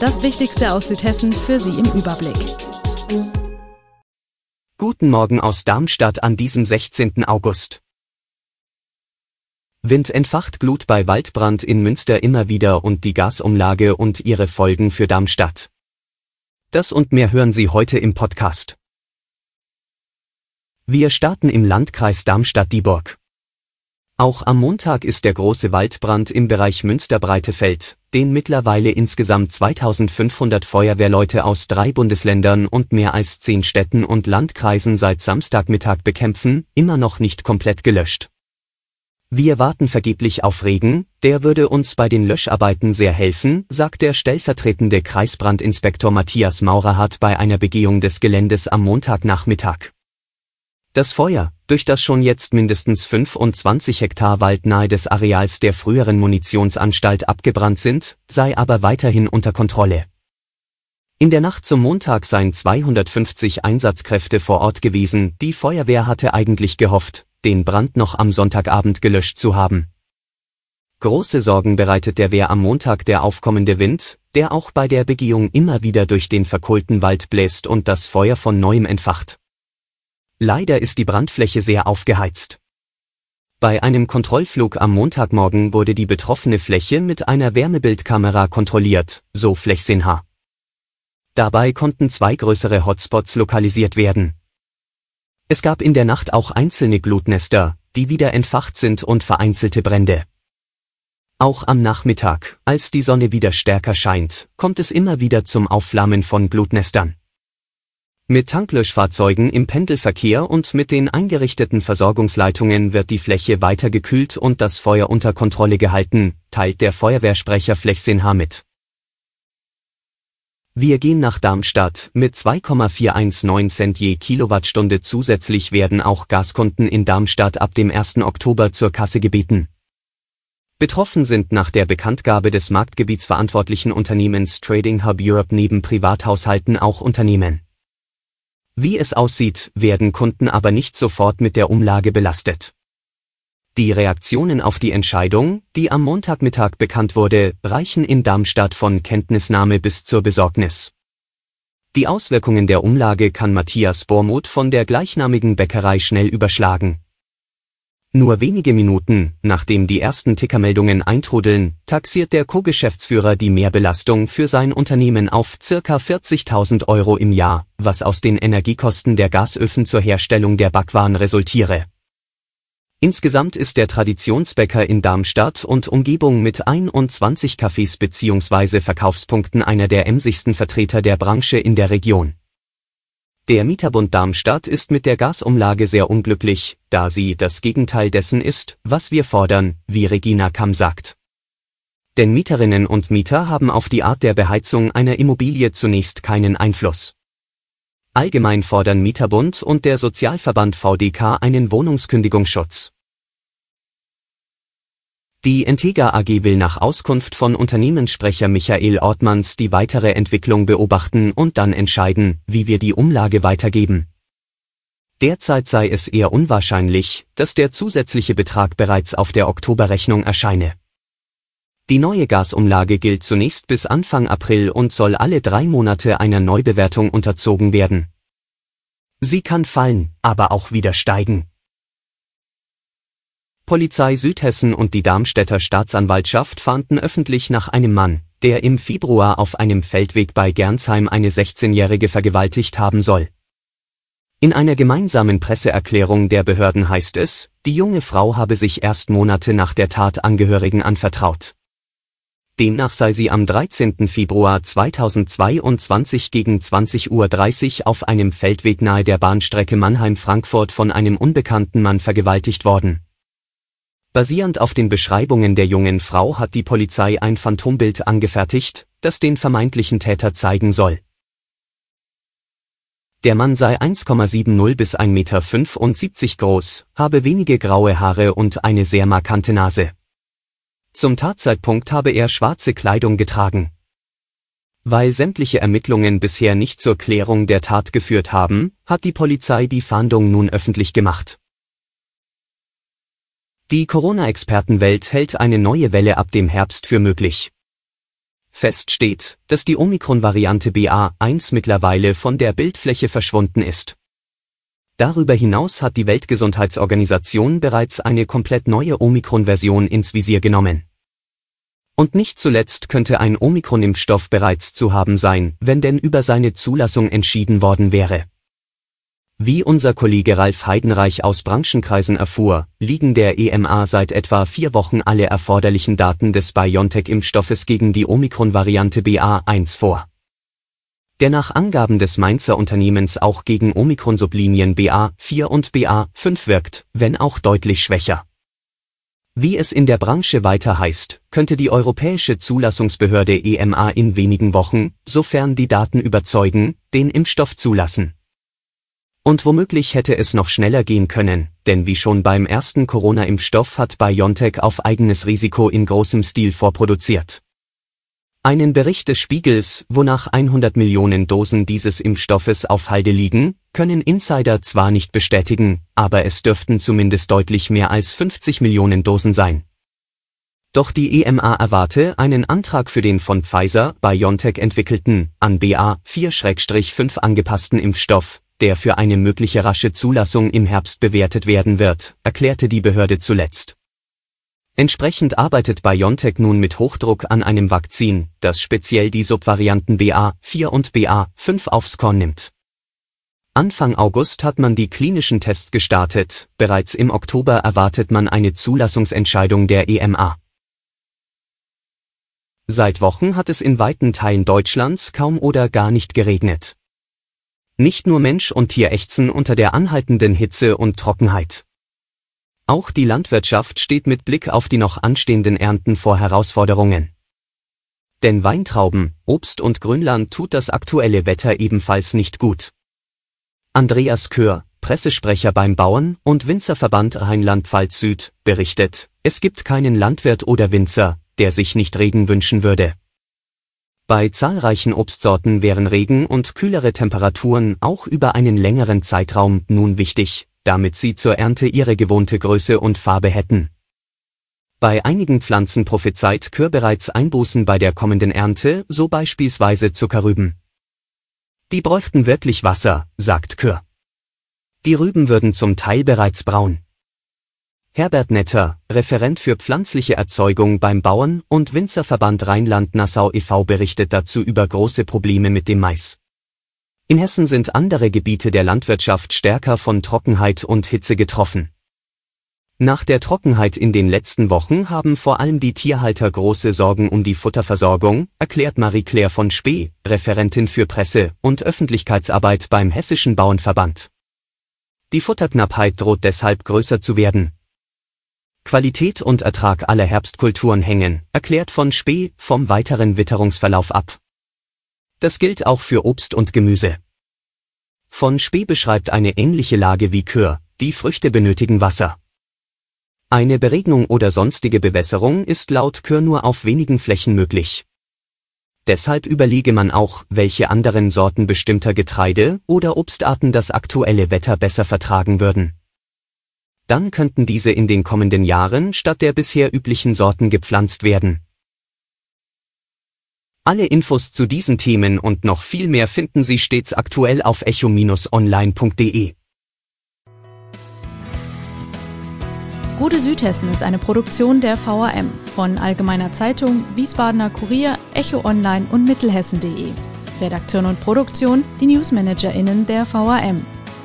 Das Wichtigste aus Südhessen für Sie im Überblick. Guten Morgen aus Darmstadt an diesem 16. August. Wind entfacht Glut bei Waldbrand in Münster immer wieder und die Gasumlage und ihre Folgen für Darmstadt. Das und mehr hören Sie heute im Podcast. Wir starten im Landkreis Darmstadt-Dieburg. Auch am Montag ist der große Waldbrand im Bereich Münster-Breitefeld, den mittlerweile insgesamt 2500 Feuerwehrleute aus drei Bundesländern und mehr als zehn Städten und Landkreisen seit Samstagmittag bekämpfen, immer noch nicht komplett gelöscht. Wir warten vergeblich auf Regen, der würde uns bei den Löscharbeiten sehr helfen, sagt der stellvertretende Kreisbrandinspektor Matthias Maurerhardt bei einer Begehung des Geländes am Montagnachmittag. Das Feuer, durch das schon jetzt mindestens 25 Hektar Wald nahe des Areals der früheren Munitionsanstalt abgebrannt sind, sei aber weiterhin unter Kontrolle. In der Nacht zum Montag seien 250 Einsatzkräfte vor Ort gewesen, die Feuerwehr hatte eigentlich gehofft, den Brand noch am Sonntagabend gelöscht zu haben. Große Sorgen bereitet der Wehr am Montag der aufkommende Wind, der auch bei der Begehung immer wieder durch den verkohlten Wald bläst und das Feuer von neuem entfacht. Leider ist die Brandfläche sehr aufgeheizt. Bei einem Kontrollflug am Montagmorgen wurde die betroffene Fläche mit einer Wärmebildkamera kontrolliert, so Flechsinha. Dabei konnten zwei größere Hotspots lokalisiert werden. Es gab in der Nacht auch einzelne Glutnester, die wieder entfacht sind und vereinzelte Brände. Auch am Nachmittag, als die Sonne wieder stärker scheint, kommt es immer wieder zum Aufflammen von Glutnestern. Mit Tanklöschfahrzeugen im Pendelverkehr und mit den eingerichteten Versorgungsleitungen wird die Fläche weiter gekühlt und das Feuer unter Kontrolle gehalten, teilt der Feuerwehrsprecher Flechsinha mit. Wir gehen nach Darmstadt. Mit 2,419 Cent je Kilowattstunde zusätzlich werden auch Gaskunden in Darmstadt ab dem 1. Oktober zur Kasse gebeten. Betroffen sind nach der Bekanntgabe des marktgebietsverantwortlichen Unternehmens Trading Hub Europe neben Privathaushalten auch Unternehmen. Wie es aussieht, werden Kunden aber nicht sofort mit der Umlage belastet. Die Reaktionen auf die Entscheidung, die am Montagmittag bekannt wurde, reichen in Darmstadt von Kenntnisnahme bis zur Besorgnis. Die Auswirkungen der Umlage kann Matthias Bormuth von der gleichnamigen Bäckerei schnell überschlagen. Nur wenige Minuten, nachdem die ersten Tickermeldungen eintrudeln, taxiert der Co-Geschäftsführer die Mehrbelastung für sein Unternehmen auf circa 40.000 Euro im Jahr, was aus den Energiekosten der Gasöfen zur Herstellung der Backwaren resultiere. Insgesamt ist der Traditionsbäcker in Darmstadt und Umgebung mit 21 Cafés bzw. Verkaufspunkten einer der emsigsten Vertreter der Branche in der Region. Der Mieterbund Darmstadt ist mit der Gasumlage sehr unglücklich, da sie das Gegenteil dessen ist, was wir fordern, wie Regina Kamm sagt. Denn Mieterinnen und Mieter haben auf die Art der Beheizung einer Immobilie zunächst keinen Einfluss. Allgemein fordern Mieterbund und der Sozialverband VDK einen Wohnungskündigungsschutz. Die Entega AG will nach Auskunft von Unternehmenssprecher Michael Ortmanns die weitere Entwicklung beobachten und dann entscheiden, wie wir die Umlage weitergeben. Derzeit sei es eher unwahrscheinlich, dass der zusätzliche Betrag bereits auf der Oktoberrechnung erscheine. Die neue Gasumlage gilt zunächst bis Anfang April und soll alle drei Monate einer Neubewertung unterzogen werden. Sie kann fallen, aber auch wieder steigen. Polizei Südhessen und die Darmstädter Staatsanwaltschaft fahnden öffentlich nach einem Mann, der im Februar auf einem Feldweg bei Gernsheim eine 16-Jährige vergewaltigt haben soll. In einer gemeinsamen Presseerklärung der Behörden heißt es, die junge Frau habe sich erst Monate nach der Tat Angehörigen anvertraut. Demnach sei sie am 13. Februar 2022 gegen 20.30 Uhr auf einem Feldweg nahe der Bahnstrecke Mannheim-Frankfurt von einem unbekannten Mann vergewaltigt worden. Basierend auf den Beschreibungen der jungen Frau hat die Polizei ein Phantombild angefertigt, das den vermeintlichen Täter zeigen soll. Der Mann sei 1,70 bis 1,75 Meter groß, habe wenige graue Haare und eine sehr markante Nase. Zum Tatzeitpunkt habe er schwarze Kleidung getragen. Weil sämtliche Ermittlungen bisher nicht zur Klärung der Tat geführt haben, hat die Polizei die Fahndung nun öffentlich gemacht. Die Corona-Expertenwelt hält eine neue Welle ab dem Herbst für möglich. Fest steht, dass die Omikron-Variante BA1 mittlerweile von der Bildfläche verschwunden ist. Darüber hinaus hat die Weltgesundheitsorganisation bereits eine komplett neue Omikron-Version ins Visier genommen. Und nicht zuletzt könnte ein Omikron-Impfstoff bereits zu haben sein, wenn denn über seine Zulassung entschieden worden wäre. Wie unser Kollege Ralf Heidenreich aus Branchenkreisen erfuhr, liegen der EMA seit etwa vier Wochen alle erforderlichen Daten des BioNTech-Impfstoffes gegen die Omikron-Variante BA1 vor. Der nach Angaben des Mainzer Unternehmens auch gegen Omikron-Sublinien BA4 und BA5 wirkt, wenn auch deutlich schwächer. Wie es in der Branche weiter heißt, könnte die europäische Zulassungsbehörde EMA in wenigen Wochen, sofern die Daten überzeugen, den Impfstoff zulassen. Und womöglich hätte es noch schneller gehen können, denn wie schon beim ersten Corona-Impfstoff hat BioNTech auf eigenes Risiko in großem Stil vorproduziert. Einen Bericht des Spiegels, wonach 100 Millionen Dosen dieses Impfstoffes auf Halde liegen, können Insider zwar nicht bestätigen, aber es dürften zumindest deutlich mehr als 50 Millionen Dosen sein. Doch die EMA erwarte einen Antrag für den von Pfizer BioNTech entwickelten, an BA4-5 angepassten Impfstoff, der für eine mögliche rasche Zulassung im Herbst bewertet werden wird, erklärte die Behörde zuletzt. Entsprechend arbeitet BioNTech nun mit Hochdruck an einem Vakzin, das speziell die Subvarianten BA4 und BA5 aufs Korn nimmt. Anfang August hat man die klinischen Tests gestartet, bereits im Oktober erwartet man eine Zulassungsentscheidung der EMA. Seit Wochen hat es in weiten Teilen Deutschlands kaum oder gar nicht geregnet. Nicht nur Mensch und Tier ächzen unter der anhaltenden Hitze und Trockenheit. Auch die Landwirtschaft steht mit Blick auf die noch anstehenden Ernten vor Herausforderungen. Denn Weintrauben, Obst und Grünland tut das aktuelle Wetter ebenfalls nicht gut. Andreas Kör, Pressesprecher beim Bauern- und Winzerverband Rheinland-Pfalz Süd, berichtet, es gibt keinen Landwirt oder Winzer, der sich nicht Regen wünschen würde. Bei zahlreichen Obstsorten wären Regen und kühlere Temperaturen auch über einen längeren Zeitraum nun wichtig, damit sie zur Ernte ihre gewohnte Größe und Farbe hätten. Bei einigen Pflanzen prophezeit Kür bereits Einbußen bei der kommenden Ernte, so beispielsweise Zuckerrüben. Die bräuchten wirklich Wasser, sagt Kür. Die Rüben würden zum Teil bereits braun. Herbert Netter, Referent für pflanzliche Erzeugung beim Bauern- und Winzerverband Rheinland-Nassau e.V. berichtet dazu über große Probleme mit dem Mais. In Hessen sind andere Gebiete der Landwirtschaft stärker von Trockenheit und Hitze getroffen. Nach der Trockenheit in den letzten Wochen haben vor allem die Tierhalter große Sorgen um die Futterversorgung, erklärt Marie-Claire von Spee, Referentin für Presse- und Öffentlichkeitsarbeit beim Hessischen Bauernverband. Die Futterknappheit droht deshalb größer zu werden. Qualität und Ertrag aller Herbstkulturen hängen, erklärt von Spee, vom weiteren Witterungsverlauf ab. Das gilt auch für Obst und Gemüse. Von Spee beschreibt eine ähnliche Lage wie Kür, die Früchte benötigen Wasser. Eine Beregnung oder sonstige Bewässerung ist laut Kür nur auf wenigen Flächen möglich. Deshalb überlege man auch, welche anderen Sorten bestimmter Getreide oder Obstarten das aktuelle Wetter besser vertragen würden. Dann könnten diese in den kommenden Jahren statt der bisher üblichen Sorten gepflanzt werden. Alle Infos zu diesen Themen und noch viel mehr finden Sie stets aktuell auf echo-online.de. Gute Südhessen ist eine Produktion der VAM von Allgemeiner Zeitung, Wiesbadener Kurier, Echo Online und Mittelhessen.de. Redaktion und Produktion die NewsmanagerInnen der VAM.